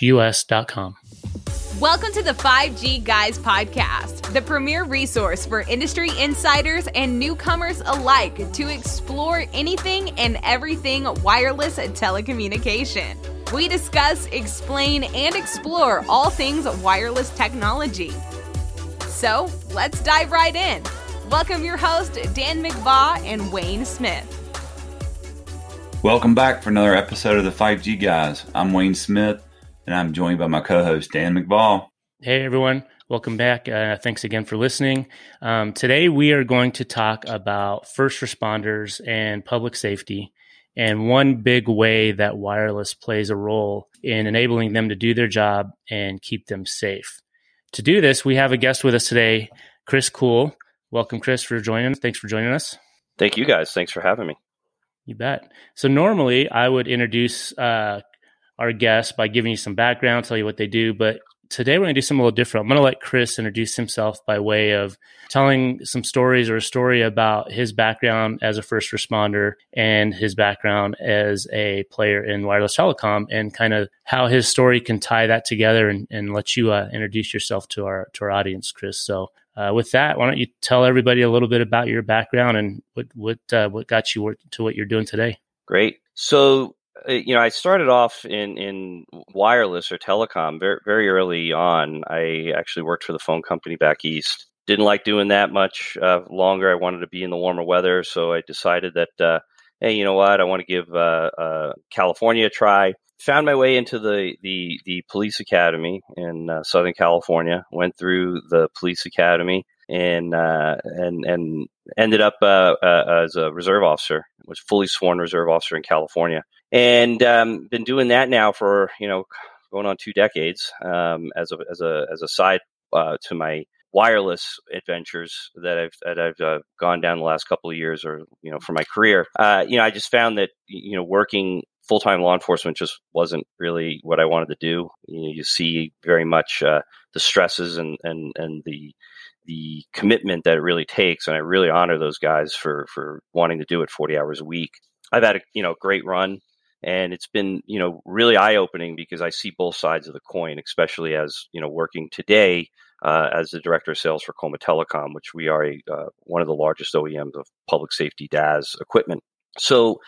us.com. Welcome to the 5G Guys podcast, the premier resource for industry insiders and newcomers alike to explore anything and everything wireless telecommunication. We discuss, explain, and explore all things wireless technology. So let's dive right in. Welcome your host, Dan McVaugh and Wayne Smith. Welcome back for another episode of the 5G Guys. I'm Wayne Smith and I'm joined by my co-host Dan McVall. Hey everyone, welcome back. Uh, thanks again for listening. Um, today we are going to talk about first responders and public safety, and one big way that wireless plays a role in enabling them to do their job and keep them safe. To do this, we have a guest with us today, Chris Cool. Welcome, Chris, for joining. Us. Thanks for joining us. Thank you, guys. Thanks for having me. You bet. So normally I would introduce uh, our guests by giving you some background, tell you what they do. But today we're going to do something a little different. I'm going to let Chris introduce himself by way of telling some stories or a story about his background as a first responder and his background as a player in wireless telecom and kind of how his story can tie that together and, and let you uh, introduce yourself to our to our audience, Chris. So uh, with that, why don't you tell everybody a little bit about your background and what what uh, what got you to what you're doing today? Great. So you know, I started off in, in wireless or telecom very, very early on. I actually worked for the phone company back east. Didn't like doing that much uh, longer. I wanted to be in the warmer weather, so I decided that, uh, hey, you know what? I want to give uh, uh California a try. Found my way into the the, the police academy in uh, Southern California. Went through the police academy and and and ended up as a reserve officer. Was fully sworn reserve officer in California and um, been doing that now for you know going on two decades um, as a as a as a side uh, to my wireless adventures that I've that I've uh, gone down the last couple of years, or you know, for my career. Uh, you know, I just found that you know working full time law enforcement just wasn't really what I wanted to do. You, know, you see very much uh, the stresses and and and the the commitment that it really takes, and I really honor those guys for for wanting to do it forty hours a week. I've had a you know great run and it's been you know really eye opening because I see both sides of the coin, especially as you know working today uh, as the director of sales for Comba Telecom, which we are a, uh, one of the largest OEMs of public safety DAS equipment. So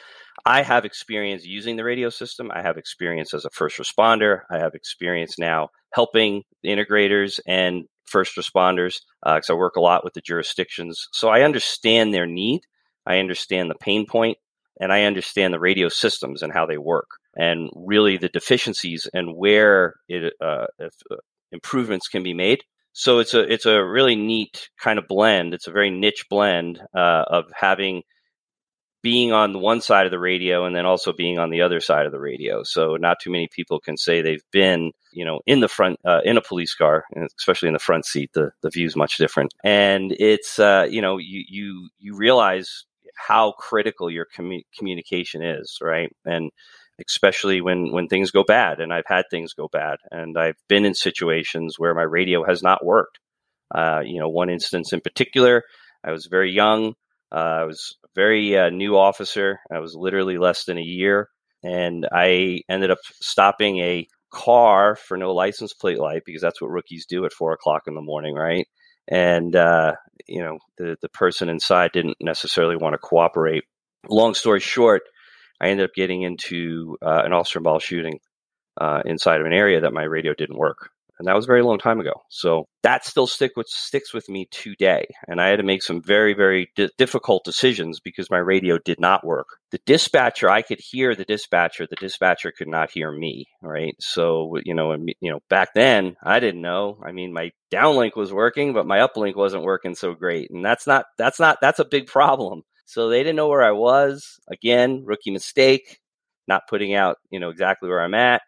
I have experience using the radio system. I have experience as a first responder. I have experience now helping integrators and first responders because uh, I work a lot with the jurisdictions. So I understand their need. I understand the pain point and I understand the radio systems and how they work, and really the deficiencies and where it uh, if, uh, improvements can be made. So it's a it's a really neat kind of blend. It's a very niche blend uh, of having being on one side of the radio and then also being on the other side of the radio. So not too many people can say they've been, you know, in the front uh, in a police car, especially in the front seat. The the view is much different, and it's uh, you know you you you realize how critical your commu- communication is, right? And especially when when things go bad, and I've had things go bad, and I've been in situations where my radio has not worked. Uh, you know, one instance in particular, I was very young. Uh, I was a very uh, new officer. I was literally less than a year, and I ended up stopping a car for no license plate light because that's what rookies do at four o'clock in the morning, right? And uh, you know the the person inside didn't necessarily want to cooperate. Long story short, I ended up getting into uh, an officer involved shooting uh, inside of an area that my radio didn't work and that was a very long time ago. So that still stick with sticks with me today. And I had to make some very very di- difficult decisions because my radio did not work. The dispatcher, I could hear the dispatcher. The dispatcher could not hear me. Right. So you know, you know, back then I didn't know. I mean, my downlink was working, but my uplink wasn't working so great, and that's not that's not that's a big problem. So they didn't know where I was. Again, rookie mistake, not putting out you know exactly where I'm at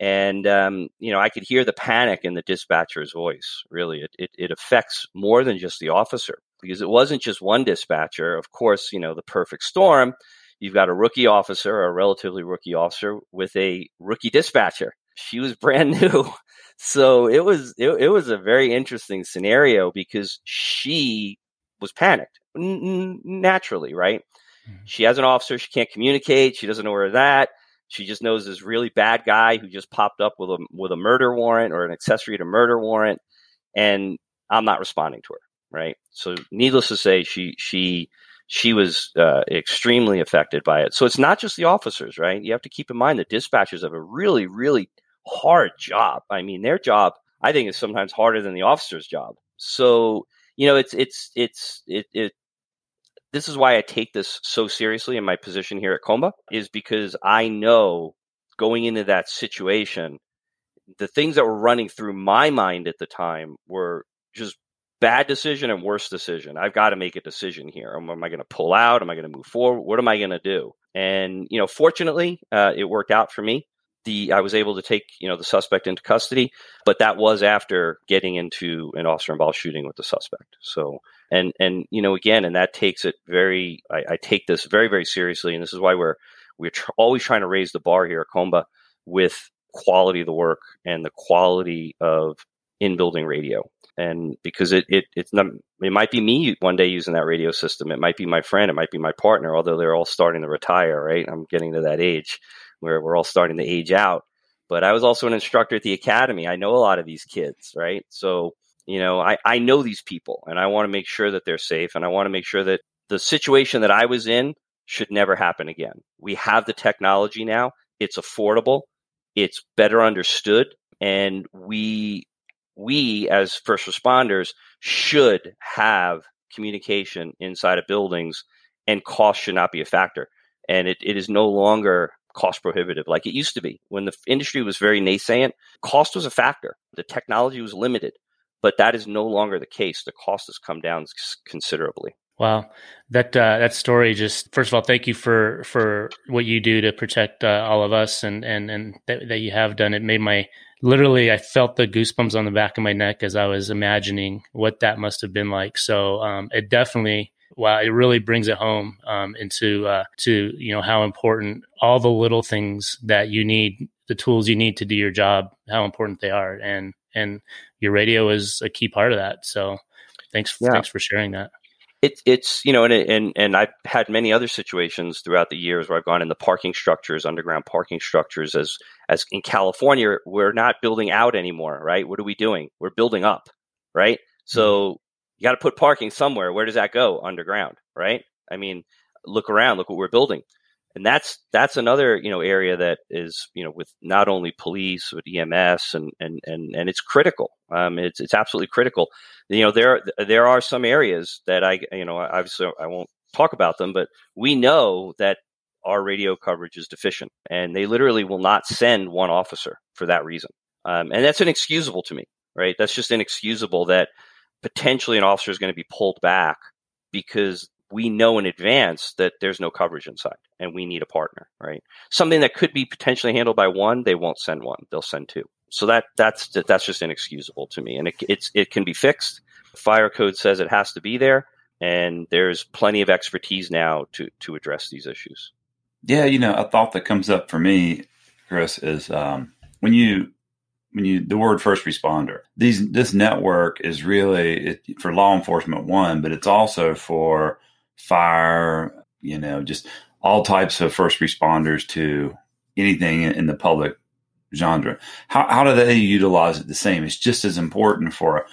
And um, you know, I could hear the panic in the dispatcher's voice. Really, it, it it affects more than just the officer because it wasn't just one dispatcher. Of course, you know, the perfect storm. You've got a rookie officer, a relatively rookie officer, with a rookie dispatcher. She was brand new, so it was it, it was a very interesting scenario because she was panicked n- naturally, right? Mm-hmm. She has an officer, she can't communicate, she doesn't know where that. She just knows this really bad guy who just popped up with a with a murder warrant or an accessory to murder warrant, and I'm not responding to her, right? So, needless to say, she she she was uh, extremely affected by it. So it's not just the officers, right? You have to keep in mind that dispatchers have a really really hard job. I mean, their job I think is sometimes harder than the officer's job. So you know, it's it's it's it, it this is why I take this so seriously in my position here at Comba is because I know going into that situation, the things that were running through my mind at the time were just bad decision and worse decision. I've got to make a decision here. Am, am I going to pull out? Am I going to move forward? What am I going to do? And you know, fortunately, uh, it worked out for me. The I was able to take you know the suspect into custody, but that was after getting into an officer involved shooting with the suspect. So and and you know again and that takes it very I, I take this very very seriously and this is why we're we're tr- always trying to raise the bar here at comba with quality of the work and the quality of in building radio. And because it, it it's not it might be me one day using that radio system. It might be my friend. It might be my partner although they're all starting to retire right? I'm getting to that age where we're all starting to age out but i was also an instructor at the academy i know a lot of these kids right so you know, I, I know these people and I want to make sure that they're safe and I want to make sure that the situation that I was in should never happen again. We have the technology now. It's affordable. It's better understood. And we, we as first responders should have communication inside of buildings and cost should not be a factor. And it, it is no longer cost prohibitive like it used to be. When the industry was very nascent, cost was a factor. The technology was limited but that is no longer the case. The cost has come down considerably. Wow, that uh, that story just first of all, thank you for for what you do to protect uh, all of us and and and that, that you have done. It made my literally I felt the goosebumps on the back of my neck as I was imagining what that must have been like. So um, it definitely wow, it really brings it home um, into uh, to you know how important all the little things that you need, the tools you need to do your job, how important they are, and and your radio is a key part of that. So thanks, yeah. thanks for sharing that. It, it's you know, and and and I've had many other situations throughout the years where I've gone in the parking structures, underground parking structures. As as in California, we're not building out anymore, right? What are we doing? We're building up, right? So mm-hmm. You got to put parking somewhere. Where does that go? Underground, right? I mean, look around. Look what we're building and that's that's another you know area that is you know with not only police with EMS and and and and it's critical. Um, it's it's absolutely critical. You know there there are some areas that I you know obviously I won't talk about them, but we know that our radio coverage is deficient, and they literally will not send one officer for that reason. Um, and that's inexcusable to me, right? That's just inexcusable that potentially an officer is going to be pulled back because we know in advance that there's no coverage inside and we need a partner, right? Something that could be potentially handled by one, they won't send one, they'll send two. So that that's that's just inexcusable to me, and it, it's it can be fixed. Fire code says it has to be there, and there's plenty of expertise now to to address these issues. Yeah, you know, a thought that comes up for me, Chris, is um, when you when you the word first responder. These this network is really it, for law enforcement one, but it's also for fire, you know, just all types of first responders to anything in the public genre. How, how do they utilize it the same? It's just as important for,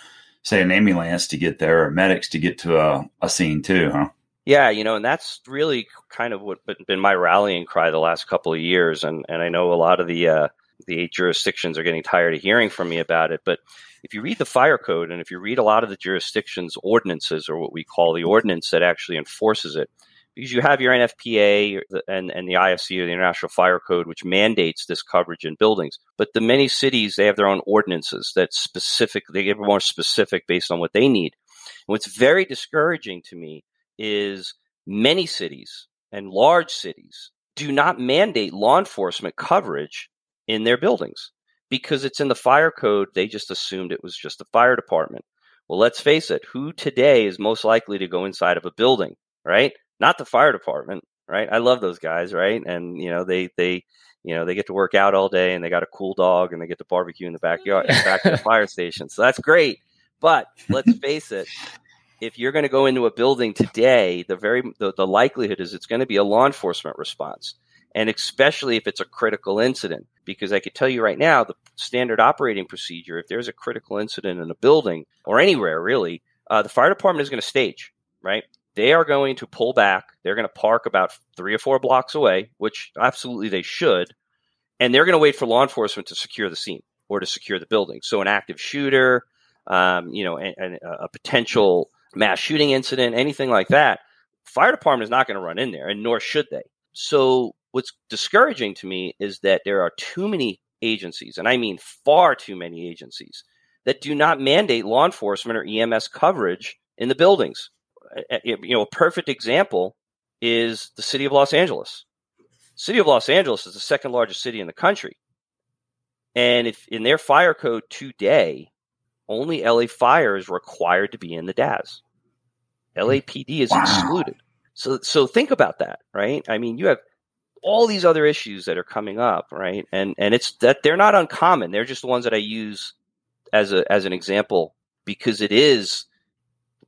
say, an ambulance to get there or medics to get to a, a scene too, huh? Yeah, you know, and that's really kind of what been my rallying cry the last couple of years, and and I know a lot of the uh, the eight jurisdictions are getting tired of hearing from me about it, but if you read the fire code and if you read a lot of the jurisdictions ordinances or what we call the ordinance that actually enforces it because you have your NFPA and, and the IFC or the International Fire Code, which mandates this coverage in buildings. But the many cities, they have their own ordinances that specific, they get more specific based on what they need. And what's very discouraging to me is many cities and large cities do not mandate law enforcement coverage in their buildings. because it's in the fire code, they just assumed it was just the fire department. Well, let's face it, who today is most likely to go inside of a building, right? Not the fire department, right? I love those guys, right? And you know, they they you know, they get to work out all day and they got a cool dog and they get to barbecue in the backyard back to the fire station. So that's great. But let's face it, if you're going to go into a building today, the very the, the likelihood is it's going to be a law enforcement response. And especially if it's a critical incident, because I could tell you right now, the standard operating procedure, if there's a critical incident in a building or anywhere really, uh, the fire department is going to stage, right? They are going to pull back. They're going to park about three or four blocks away, which absolutely they should. And they're going to wait for law enforcement to secure the scene or to secure the building. So an active shooter, um, you know, a, a potential mass shooting incident, anything like that, fire department is not going to run in there, and nor should they. So what's discouraging to me is that there are too many agencies, and I mean far too many agencies, that do not mandate law enforcement or EMS coverage in the buildings. You know, a perfect example is the city of Los Angeles. City of Los Angeles is the second largest city in the country. And if in their fire code today, only LA Fire is required to be in the DAS. Hmm. LAPD is wow. excluded. So so think about that, right? I mean, you have all these other issues that are coming up, right? And and it's that they're not uncommon. They're just the ones that I use as a as an example because it is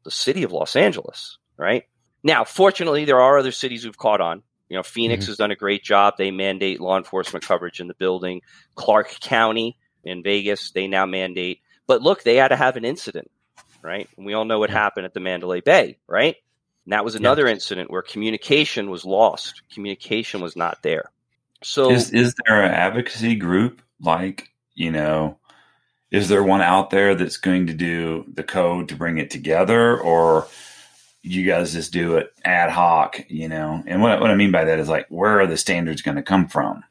the city of Los Angeles, right? Now, fortunately, there are other cities who've caught on. You know, Phoenix mm-hmm. has done a great job. They mandate law enforcement coverage in the building. Clark County in Vegas, they now mandate. But look, they had to have an incident, right? And we all know what happened at the Mandalay Bay, right? And that was another yeah. incident where communication was lost. Communication was not there. So is, is there an advocacy group like, you know, is there one out there that's going to do the code to bring it together or you guys just do it ad hoc, you know? And what, what I mean by that is like, where are the standards going to come from?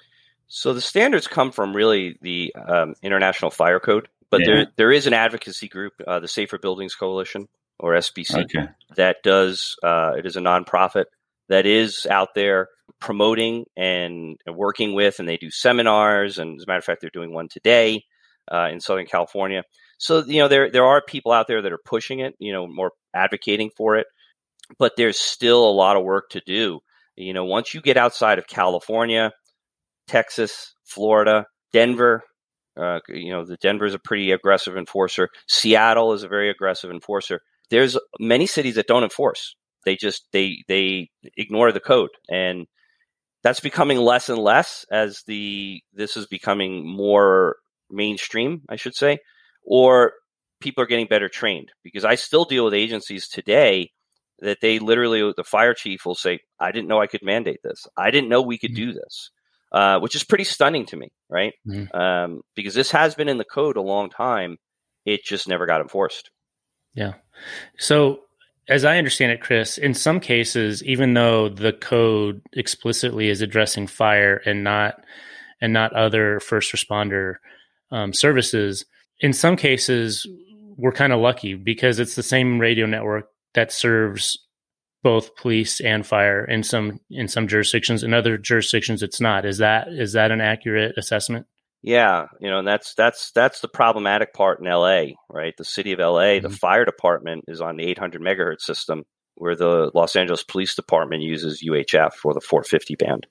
So the standards come from really the um, International Fire Code, but yeah. there there is an advocacy group, uh, the Safer Buildings Coalition, or SBC okay. that does uh, it is a nonprofit that is out there promoting and working with, and they do seminars. And as a matter of fact, they're doing one today uh, in Southern California. So you know there there are people out there that are pushing it, you know, more advocating for it, but there's still a lot of work to do. You know, once you get outside of California, Texas, Florida, Denver, uh, you know, the Denver is a pretty aggressive enforcer. Seattle is a very aggressive enforcer there's many cities that don't enforce. They just they they ignore the code, and that's becoming less and less as the this is becoming more mainstream, I should say, or people are getting better trained. Because I still deal with agencies today that they literally the fire chief will say, "I didn't know I could mandate this. I didn't know we could mm-hmm. do this." Uh, which is pretty stunning to me, right? Mm-hmm. Um, because this has been in the code a long time. It just never got enforced. Yeah. So, as I understand it, Chris, in some cases, even though the code explicitly is addressing fire and not and not other first responder um, services, in some cases, we're kind of lucky because it's the same radio network that serves both police and fire in some in some jurisdictions. In other jurisdictions, it's not. Is that is that an accurate assessment? Yeah, you know, and that's that's that's the problematic part in LA, right? The city of LA, mm-hmm. the fire department is on the 800 megahertz system, where the Los Angeles Police Department uses UHF for the 450 band.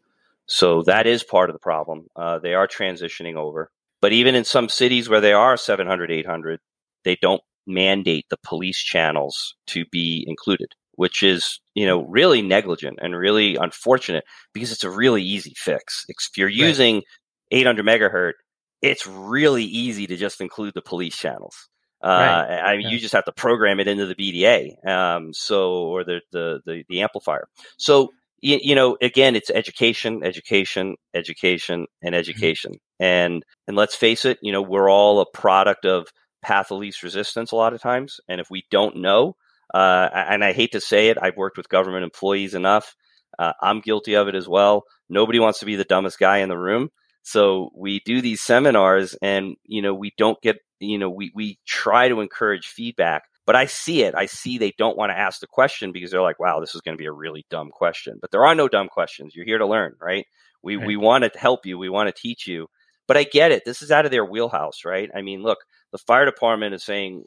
So that is part of the problem. Uh, they are transitioning over, but even in some cities where they are 700, 800, they don't mandate the police channels to be included, which is you know really negligent and really unfortunate because it's a really easy fix. If you're using right 800 megahertz, it's really easy to just include the police channels. Uh, right. I mean, yeah. you just have to program it into the BDA, um, so or the, the the the amplifier. So you, you, know, again, it's education, education, education, and mm-hmm. education. Mm-hmm. And and let's face it, you know, we're all a product of path of least resistance a lot of times. And if we don't know, uh, and I hate to say it, I've worked with government employees enough. Uh, I'm guilty of it as well. Nobody wants to be the dumbest guy in the room. So we do these seminars and, you know, we don't get, you know, we, we try to encourage feedback, but I see it. I see they don't want to ask the question because they're like, wow, this is going to be a really dumb question. But there are no dumb questions. You're here to learn, right? We, right. we want to help you. We want to teach you. but I get it. This is out of their wheelhouse, right? I mean, look, the fire department is saying,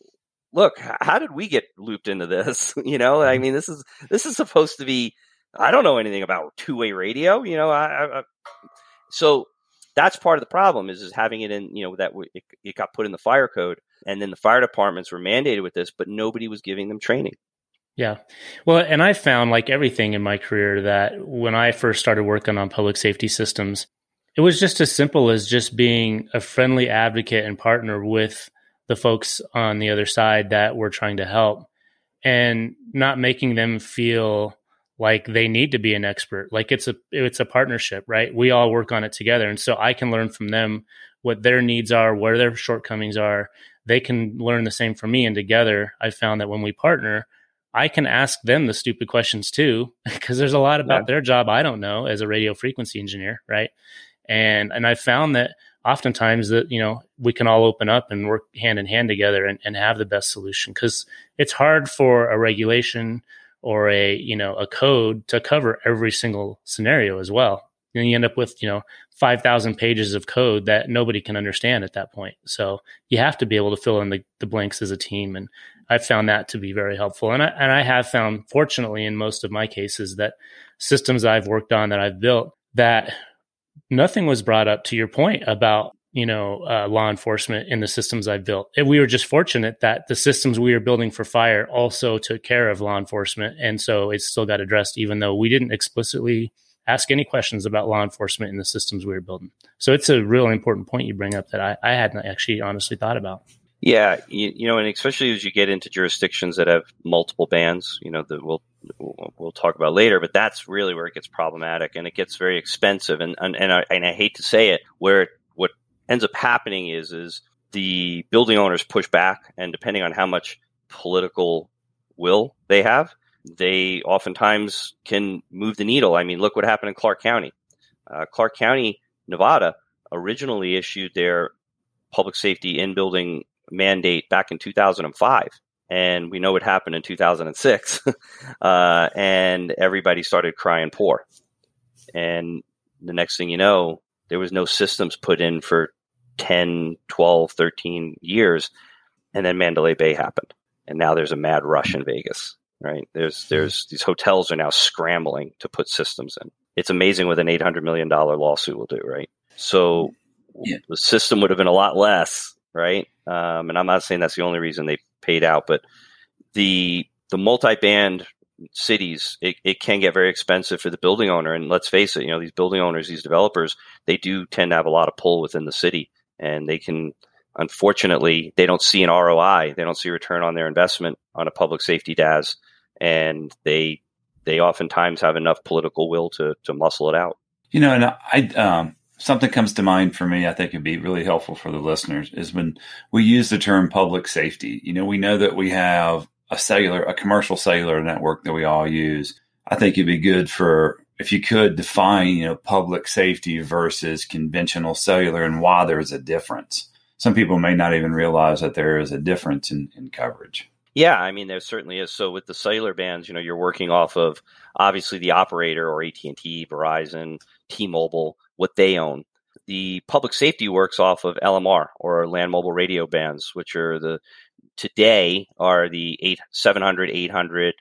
look, how did we get looped into this? you know, I mm-hmm. mean, this is this is supposed to be. I don't know anything about two way radio. You know, I, I, so that's part of the problem is is having it in. You know, that it, it got put in the fire code, and then the fire departments were mandated with this, but nobody was giving them training. Yeah. Well, and I found like everything in my career that when I first started working on public safety systems, it was just as simple as just being a friendly advocate and partner with the folks on the other side that we're trying to help and not making them feel like they need to be an expert. Like it's a it's a partnership right? We all work on it together. And so i can learn from them what their needs are where their shortcomings are. They can learn the same from me. And together i found that when we partner i can ask them the stupid questions too because there's a lot about yeah. their job i don't know as a radio frequency engineer right? And and i found that oftentimes that you know we can all open up and work hand in hand together and, and have the best solution. Because it's hard for a regulation or a you know a code to cover every single scenario as well. And you end up with you know 5000 pages of code that nobody can understand at that point. So you have to be able to fill in the, the blanks as a team. And i've found that to be very helpful. And I, and I have found fortunately in most of my cases that systems i've worked on that i've built that nothing was brought up to your point about you know uh, law enforcement in the systems I've built. And we were just fortunate that the systems we were building for fire also took care of law enforcement, and so it still got addressed, even though we didn't explicitly ask any questions about law enforcement in the systems we were building. So it's a really important point you bring up that I, I hadn't actually honestly thought about. Yeah, you, you, know, and especially as you get into jurisdictions that have multiple bands, you know, that we'll we'll talk about later, but that's really where it gets problematic and it gets very expensive. And and and I, and I hate to say it, where ends up happening is is the building owners push back, and depending on how much political will they have, they oftentimes can move the needle. I mean, look what happened in Clark County. Uh, Clark County, Nevada, originally issued their public safety in building mandate back in 2005 and we know what happened in 2006 uh, and everybody started crying poor and the next thing you know there was no systems put in for 10 12 13 years and then mandalay bay happened and now there's a mad rush in vegas right there's there's these hotels are now scrambling to put systems in it's amazing what an 800 million dollar lawsuit will do right so yeah. the system would have been a lot less right? Um, and I'm not saying that's the only reason they paid out, but the the multi-band cities it, it can get very expensive for the building owner. And let's face it, you know these building owners, these developers, they do tend to have a lot of pull within the city, and they can. Unfortunately, they don't see an ROI. They don't see return on their investment on a public safety DAS, and they they oftentimes have enough political will to to muscle it out. You know, and I um, something comes to mind for me, I think it'd be really helpful for the listeners is when we use the term public safety. You know, we know that we have a cellular, a commercial cellular network that we all use. I think it'd be good for if you could define, you know, public safety versus conventional cellular and why there is a difference. Some people may not even realize that there is a difference in, in coverage. Yeah, I mean there certainly is. So with the cellular bands, you know, you're working off of obviously the operator or AT and T, Verizon, T-Mobile, what they own. The public safety works off of LMR or land mobile radio bands, which are the today are the eight, 700, 800.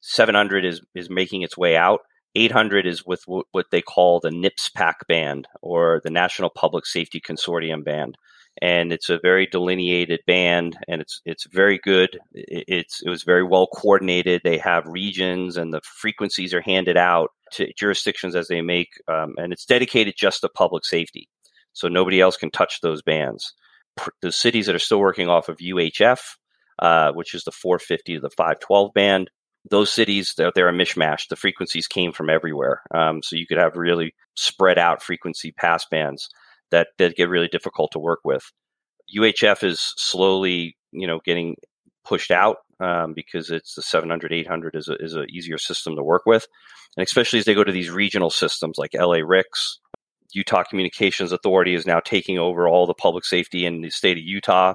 700 is is making its way out. 800 is with w- what they call the NPSPAC band or the National Public Safety Consortium band. And it's a very delineated band and it's it's very good. It's it was very well coordinated. They have regions and the frequencies are handed out to jurisdictions as they make um, and it's dedicated just to public safety. So nobody else can touch those bands. The cities that are still working off of uhf uh, which is the 450 to the 512 band those cities they're, they're a mishmash the frequencies came from everywhere um, so you could have really spread out frequency pass bands that that get really difficult to work with. UHF is slowly, you know, getting pushed out um, because it's the 700, 800 is a, is a easier system to work with, and especially as they go to these regional systems like LA RICS, Utah Communications Authority is now taking over all the public safety in the state of Utah.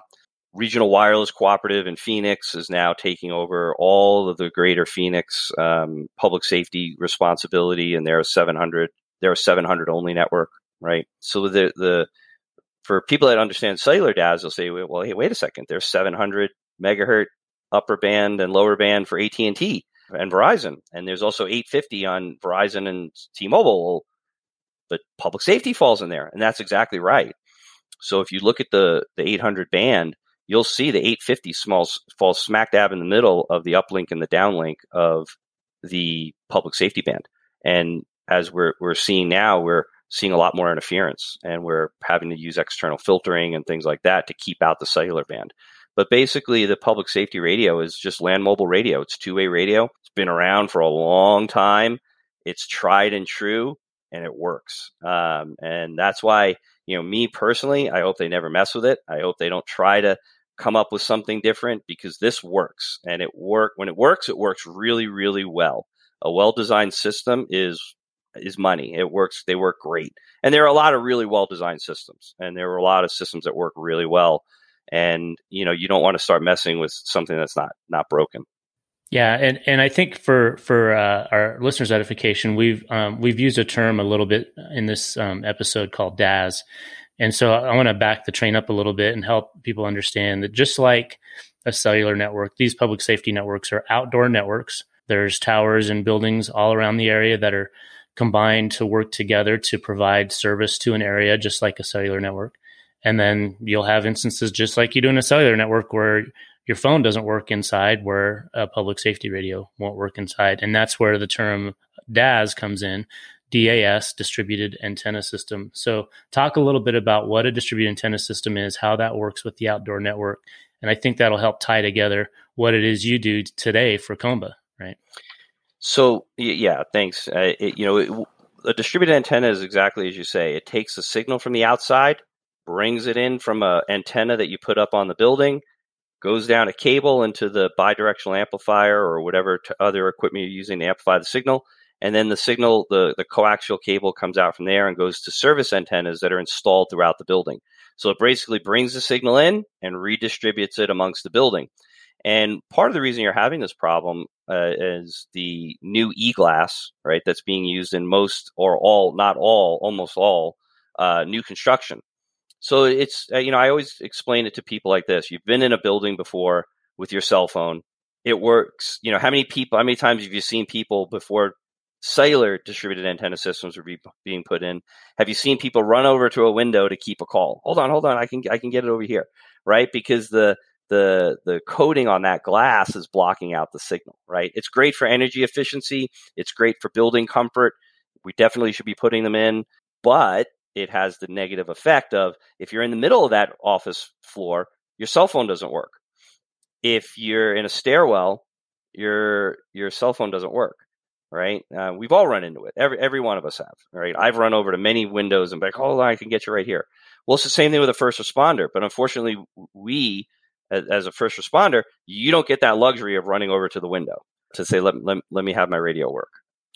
Regional Wireless Cooperative in Phoenix is now taking over all of the greater Phoenix um, public safety responsibility, and they're a 700. They're a 700 only network right? So the the for people that understand cellular DAS, they'll say, well, hey, wait a second, there's 700 megahertz upper band and lower band for AT&T and Verizon. And there's also 850 on Verizon and T-Mobile. But public safety falls in there. And that's exactly right. So if you look at the, the 800 band, you'll see the 850 smalls, falls smack dab in the middle of the uplink and the downlink of the public safety band. And as we're, we're seeing now, we're seeing a lot more interference and we're having to use external filtering and things like that to keep out the cellular band. But basically, the public safety radio is just land mobile radio. It's two way radio. It's been around for a long time. It's tried and true, and it works. Um, and that's why, you know, me personally, I hope they never mess with it. I hope they don't try to come up with something different because this works, and it work when it works. It works really, really well. A well designed system is is money. It works. They work great, and there are a lot of really well designed systems, and there are a lot of systems that work really well and you know you don't want to start messing with something that's not not broken yeah and and i think for for uh, our listeners edification we've um, we've used a term a little bit in this um, episode called DAS and so i want to back the train up a little bit and help people understand that just like a cellular network these public safety networks are outdoor networks. There's towers and buildings all around the area that are combined to work together to provide service to an area just like a cellular network. And then you'll have instances just like you do in a cellular network where your phone doesn't work inside, where a public safety radio won't work inside. And that's where the term DAS comes in DAS, distributed antenna system. So, talk a little bit about what a distributed antenna system is, how that works with the outdoor network. And I think that'll help tie together what it is you do today for Comba, right? So, yeah, thanks. Uh, it, you know, it, a distributed antenna is exactly as you say. It takes a signal from the outside brings it in from a antenna that you put up on the building, goes down a cable into the bidirectional amplifier or whatever other equipment you're using to amplify the signal. And then the signal, the, the coaxial cable comes out from there and goes to service antennas that are installed throughout the building. So it basically brings the signal in and redistributes it amongst the building. And part of the reason you're having this problem uh, is the new e-glass, right? That's being used in most or all, not all, almost all uh, new construction. So it's, uh, you know, I always explain it to people like this. You've been in a building before with your cell phone. It works. You know, how many people, how many times have you seen people before cellular distributed antenna systems were be, being put in? Have you seen people run over to a window to keep a call? Hold on, hold on. I can, I can get it over here. Right. Because the, the, the coating on that glass is blocking out the signal. Right. It's great for energy efficiency. It's great for building comfort. We definitely should be putting them in, but it has the negative effect of if you're in the middle of that office floor, your cell phone doesn't work. If you're in a stairwell, your your cell phone doesn't work. Right? Uh, we've all run into it. Every every one of us have. Right? I've run over to many windows and be like, "Hold on, I can get you right here." Well, it's the same thing with a first responder, but unfortunately, we as, as a first responder, you don't get that luxury of running over to the window to say, "Let let, let me have my radio work."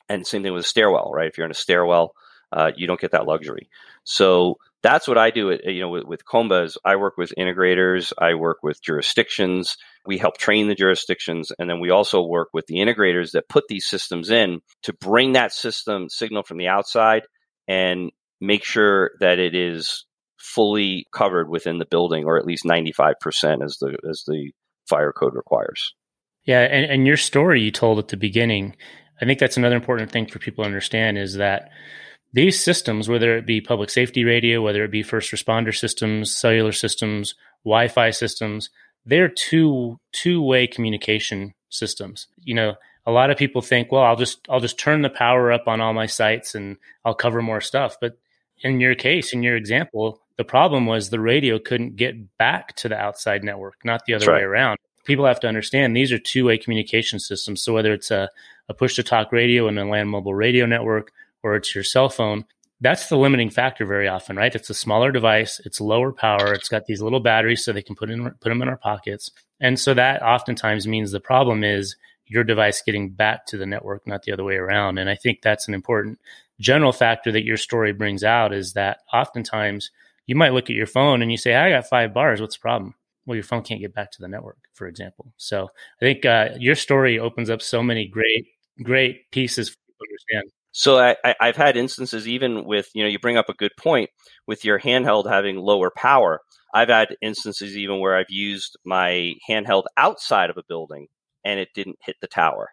And same thing with a stairwell, right? If you're in a stairwell, uh, you don't get that luxury. So that's what I do. At, you know, with, with Combas, I work with integrators, I work with jurisdictions. We help train the jurisdictions, and then we also work with the integrators that put these systems in to bring that system signal from the outside and make sure that it is fully covered within the building, or at least ninety five percent, as the as the fire code requires. Yeah, and, and your story you told at the beginning, I think that's another important thing for people to understand is that these systems, whether it be public safety radio, whether it be first responder systems, cellular systems, Wi-Fi systems, they're two two-way communication systems. You know, a lot of people think, well, I'll just I'll just turn the power up on all my sites and I'll cover more stuff. But in your case, in your example, the problem was the radio couldn't get back to the outside network, not the other way around. People have to understand these are two-way communication systems. So whether it's a, a push-to-talk radio and a land mobile radio network, or it's your cell phone, that's the limiting factor very often, right? It's a smaller device, it's lower power, it's got these little batteries so they can put in put them in our pockets. And so that oftentimes means the problem is your device getting back to the network, not the other way around. And I think that's an important general factor that your story brings out is that oftentimes you might look at your phone and you say, I got five bars. What's the problem? Well, your phone can't get back to the network, for example. So I think uh, your story opens up so many great, great pieces for people to understand. So I, I've had instances even with you know you bring up a good point with your handheld having lower power. I've had instances even where I've used my handheld outside of a building and it didn't hit the tower.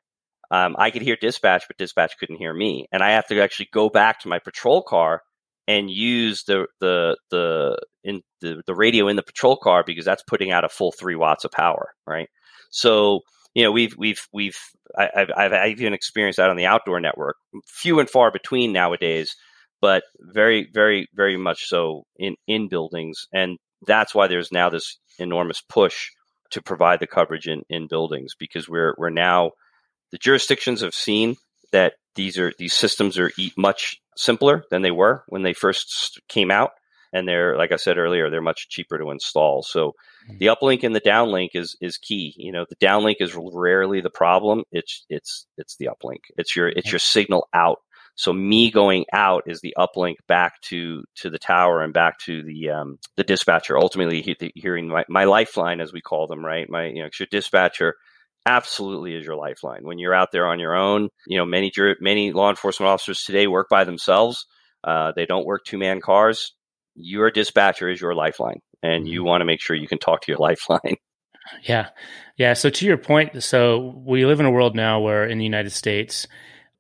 Um, I could hear dispatch, but dispatch couldn't hear me, and I have to actually go back to my patrol car and use the the the in the, the radio in the patrol car because that's putting out a full three watts of power, right? So you know we've we've we've I, have I've, I've even experienced that on the outdoor network, few and far between nowadays, but very very very much so in in buildings, and that's why there's now this enormous push to provide the coverage in in buildings because we're we're now the jurisdictions have seen that these are these systems are much simpler than they were when they first came out and they're like i said earlier they're much cheaper to install so. The uplink and the downlink is is key you know the downlink is rarely the problem it's it's it's the uplink it's your it's your signal out so me going out is the uplink back to to the tower and back to the um, the dispatcher ultimately he, hearing my, my lifeline as we call them right my you know your dispatcher absolutely is your lifeline. When you're out there on your own, you know, many many law enforcement officers today work by themselves. Uh, they don't work two man cars. Your dispatcher is your lifeline, and you mm-hmm. want to make sure you can talk to your lifeline. Yeah, yeah. So to your point, so we live in a world now where in the United States,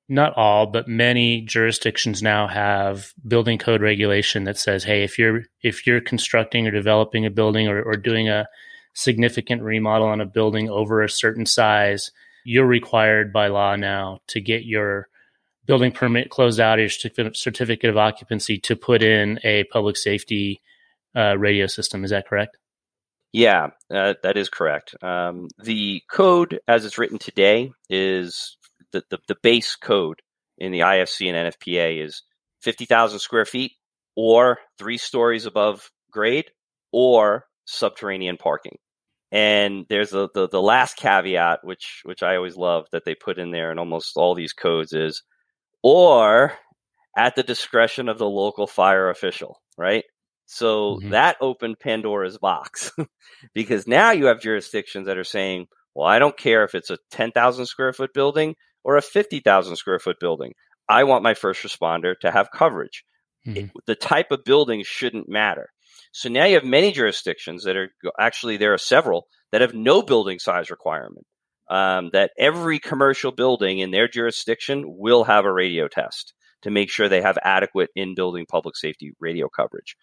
not all, but many jurisdictions now have building code regulation that says, hey, if you're if you're constructing or developing a building or, or doing a significant remodel on a building over a certain size, you're required by law now to get your building permit closed out, your certificate of occupancy to put in a public safety uh, radio system. Is that correct? Yeah, uh, that is correct. Um, the code as it's written today is the, the, the base code in the IFC and NFPA is 50,000 square feet or three stories above grade or subterranean parking. And there's the, the, the last caveat, which which I always love that they put in there in almost all these codes is, or at the discretion of the local fire official, right? So mm-hmm. that opened Pandora's box because now you have jurisdictions that are saying, well, I don't care if it's a 10,000 square foot building or a 50,000 square foot building. I want my first responder to have coverage. Mm-hmm. It, the type of building shouldn't matter. So now you have many jurisdictions that are actually there are several that have no building size requirement. Um, that every commercial building in their jurisdiction will have a radio test to make sure they have adequate in-building public safety radio coverage.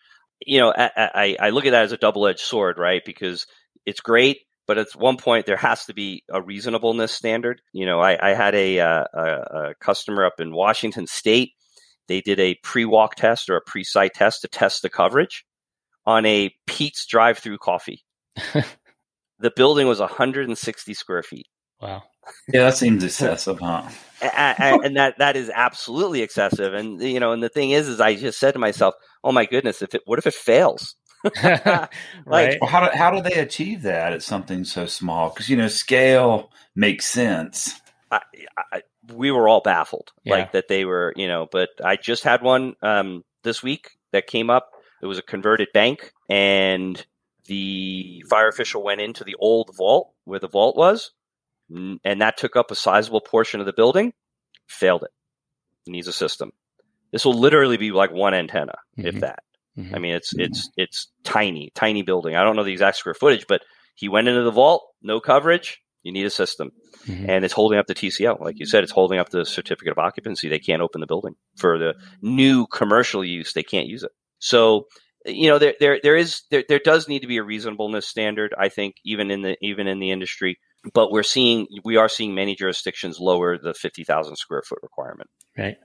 You know, I, I, I look at that as a double-edged sword, right? Because it's great, but at one point there has to be a reasonableness standard. You know, I, I had a, uh, a, a customer up in Washington State. They did a pre-walk test or a pre-site test to test the coverage on a Peet's drive-through coffee. the building was 160 square feet. Wow. Yeah, that seems excessive, huh? and, and that that is absolutely excessive. And you know, and the thing is, is I just said to myself, "Oh my goodness, if it what if it fails?" like, right. well, how do how do they achieve that at something so small? Because you know, scale makes sense. I, I, we were all baffled, yeah. like that they were, you know. But I just had one um, this week that came up it was a converted bank, and the fire official went into the old vault where the vault was, and that took up a sizable portion of the building. Failed it. It needs a system. This will literally be like one antenna, mm-hmm. if that. Mm-hmm. I mean, it's it's it's tiny, tiny building. I don't know the exact square footage, but he went into the vault, no coverage. You need a system, mm-hmm. and it's holding up the TCO. Like you said, it's holding up the certificate of occupancy. They can't open the building for the new commercial use. They can't use it. So you know there there there is there there does need to be a reasonableness standard. I think even in the even in the industry, but we're seeing we are seeing many jurisdictions lower the fifty thousand square foot requirement. Right.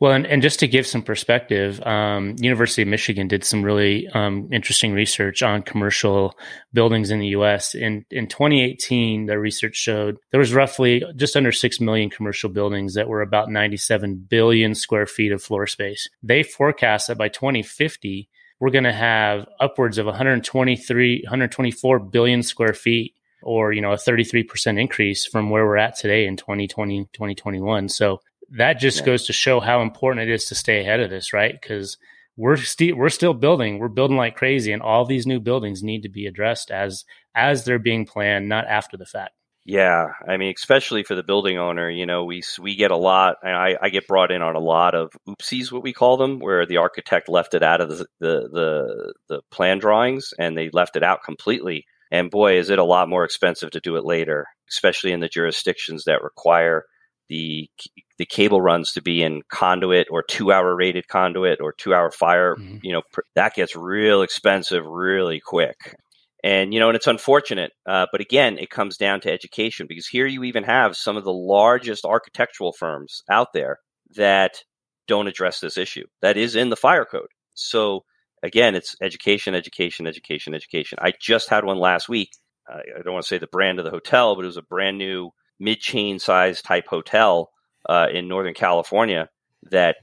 Well, and, and just to give some perspective, um, University of Michigan did some really um, interesting research on commercial buildings in the U.S. In in 2018, their research showed there was roughly just under six million commercial buildings that were about 97 billion square feet of floor space. They forecast that by 2050, we're going to have upwards of 123, 124 billion square feet or you know a 33% increase from where we're at today in 2020 2021 so that just yeah. goes to show how important it is to stay ahead of this, right? Because we're still we're still building, we're building like crazy, and all these new buildings need to be addressed as as they're being planned, not after the fact. Yeah, I mean, especially for the building owner, you know, we we get a lot, and I, I get brought in on a lot of oopsies, what we call them, where the architect left it out of the, the the the plan drawings and they left it out completely. And boy, is it a lot more expensive to do it later, especially in the jurisdictions that require the the cable runs to be in conduit or two hour rated conduit or two hour fire. Mm-hmm. You know, pr- that gets real expensive really quick. And, you know, and it's unfortunate. Uh, but again, it comes down to education because here you even have some of the largest architectural firms out there that don't address this issue that is in the fire code. So again, it's education, education, education, education. I just had one last week. Uh, I don't want to say the brand of the hotel, but it was a brand new mid chain size type hotel uh, in Northern California that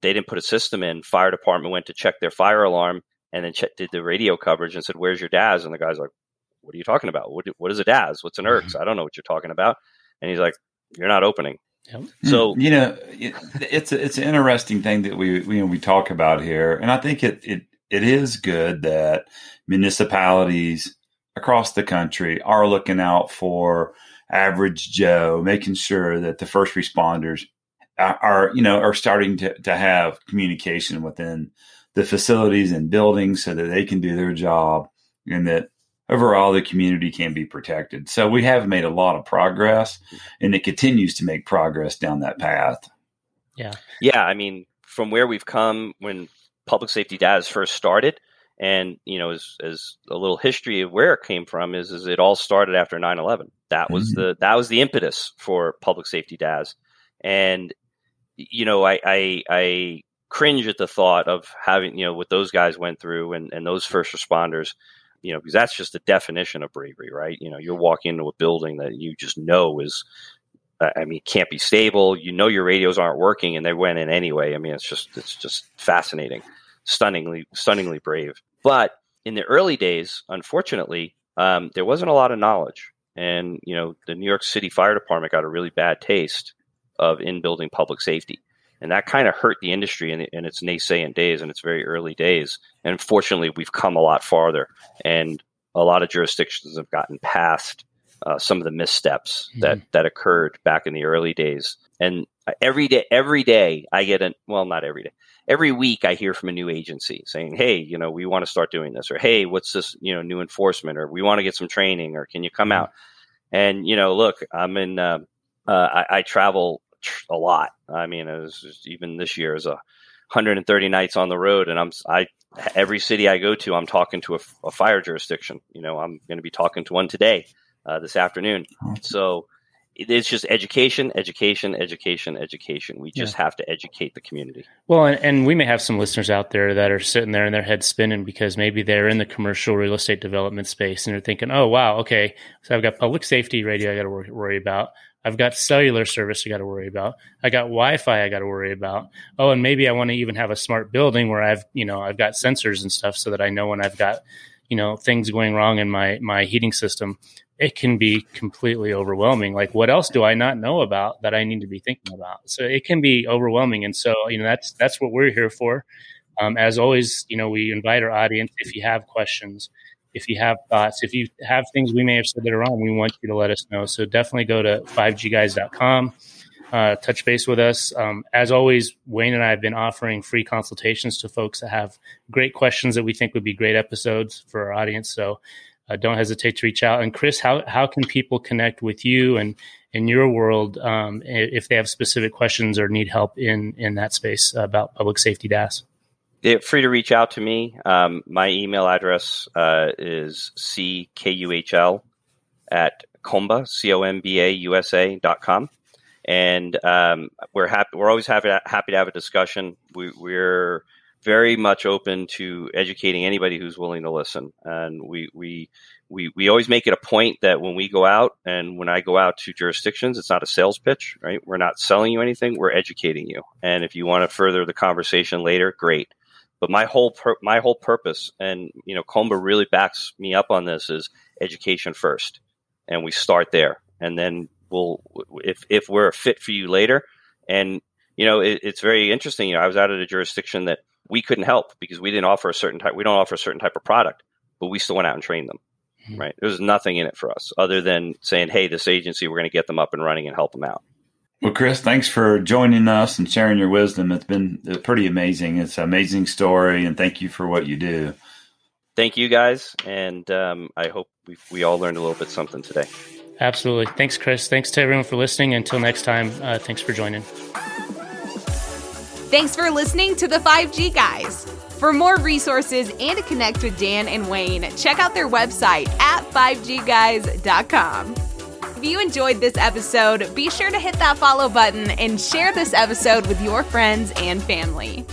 they didn't put a system in. Fire department went to check their fire alarm and then did the radio coverage and said, "Where's your DAS?" And the guy's like, "What are you talking about? What, what is a DAS? What's an IRCS? Mm-hmm. I don't know what you're talking about." And he's like, "You're not opening." Yep. So you know, it's a, it's an interesting thing that we we, you know, we talk about here, and I think it it it is good that municipalities across the country are looking out for average Joe, making sure that the first responders are, are you know are starting to to have communication within the facilities and buildings so that they can do their job and that overall the community can be protected. So we have made a lot of progress and it continues to make progress down that path. Yeah. Yeah. I mean, from where we've come when public safety DAS first started, and you know, as, as a little history of where it came from is, is it all started after 9-11. That was mm-hmm. the that was the impetus for public safety DAS. And you know, I I, I cringe at the thought of having, you know, what those guys went through and, and those first responders, you know, because that's just the definition of bravery, right? You know, you're walking into a building that you just know is, I mean, can't be stable. You know, your radios aren't working and they went in anyway. I mean, it's just, it's just fascinating, stunningly, stunningly brave. But in the early days, unfortunately, um, there wasn't a lot of knowledge. And, you know, the New York City Fire Department got a really bad taste of in building public safety and that kind of hurt the industry in, in its nascent days and its very early days. And fortunately, we've come a lot farther, and a lot of jurisdictions have gotten past uh, some of the missteps mm-hmm. that that occurred back in the early days. And every day, every day, I get a well, not every day. Every week, I hear from a new agency saying, "Hey, you know, we want to start doing this," or "Hey, what's this? You know, new enforcement," or "We want to get some training," or "Can you come out?" And you know, look, I'm in. Uh, uh, I, I, travel a lot. I mean, it was even this year is a 130 nights on the road, and I'm I every city I go to, I'm talking to a, a fire jurisdiction. You know, I'm going to be talking to one today, uh, this afternoon. So it's just education, education, education, education. We just yeah. have to educate the community. Well, and, and, we may have some listeners out there that are sitting there and their head spinning because maybe they're in the commercial real estate development space and they're thinking, "Oh, wow, okay, so I've got public safety radio I got to worry about. I've got cellular service I got to worry about. I got Wi-Fi I got to worry about. Oh, and maybe I want to even have a smart building where I've, you know, I've got sensors and stuff so that I know when I've got, you know, things going wrong in my my heating system. It can be completely overwhelming. Like, what else do I not know about that I need to be thinking about? So it can be overwhelming, and so you know that's that's what we're here for. Um, as always, you know, we invite our audience if you have questions if you have thoughts, if you have things we may have said that are wrong, we want you to let us know. So definitely go to 5gguys.com, uh, touch base with us. Um, as always, Wayne and I have been offering free consultations to folks that have great questions that we think would be great episodes for our audience. So uh, don't hesitate to reach out. And Chris, how, how can people connect with you and in your world um, if they have specific questions or need help in, in that space about public safety DAS? Free to reach out to me. Um, my email address uh, is ckuhl at comba, C-O-M-B-A, USA dot com. And um, we're happy. We're always happy to, happy to have a discussion. We, we're very much open to educating anybody who's willing to listen. And we, we, we, we always make it a point that when we go out and when I go out to jurisdictions, it's not a sales pitch, right? We're not selling you anything. We're educating you. And if you want to further the conversation later, great. But my whole pur- my whole purpose, and you know, Comba really backs me up on this, is education first, and we start there, and then we'll if if we're a fit for you later, and you know, it, it's very interesting. You know, I was out at a jurisdiction that we couldn't help because we didn't offer a certain type. We don't offer a certain type of product, but we still went out and trained them. Mm-hmm. Right. There was nothing in it for us other than saying, "Hey, this agency, we're going to get them up and running and help them out." Well, Chris, thanks for joining us and sharing your wisdom. It's been uh, pretty amazing. It's an amazing story, and thank you for what you do. Thank you, guys, and um, I hope we we all learned a little bit something today. Absolutely. Thanks, Chris. Thanks to everyone for listening. Until next time, uh, thanks for joining. Thanks for listening to the 5G Guys. For more resources and to connect with Dan and Wayne, check out their website at 5gguys.com. If you enjoyed this episode, be sure to hit that follow button and share this episode with your friends and family.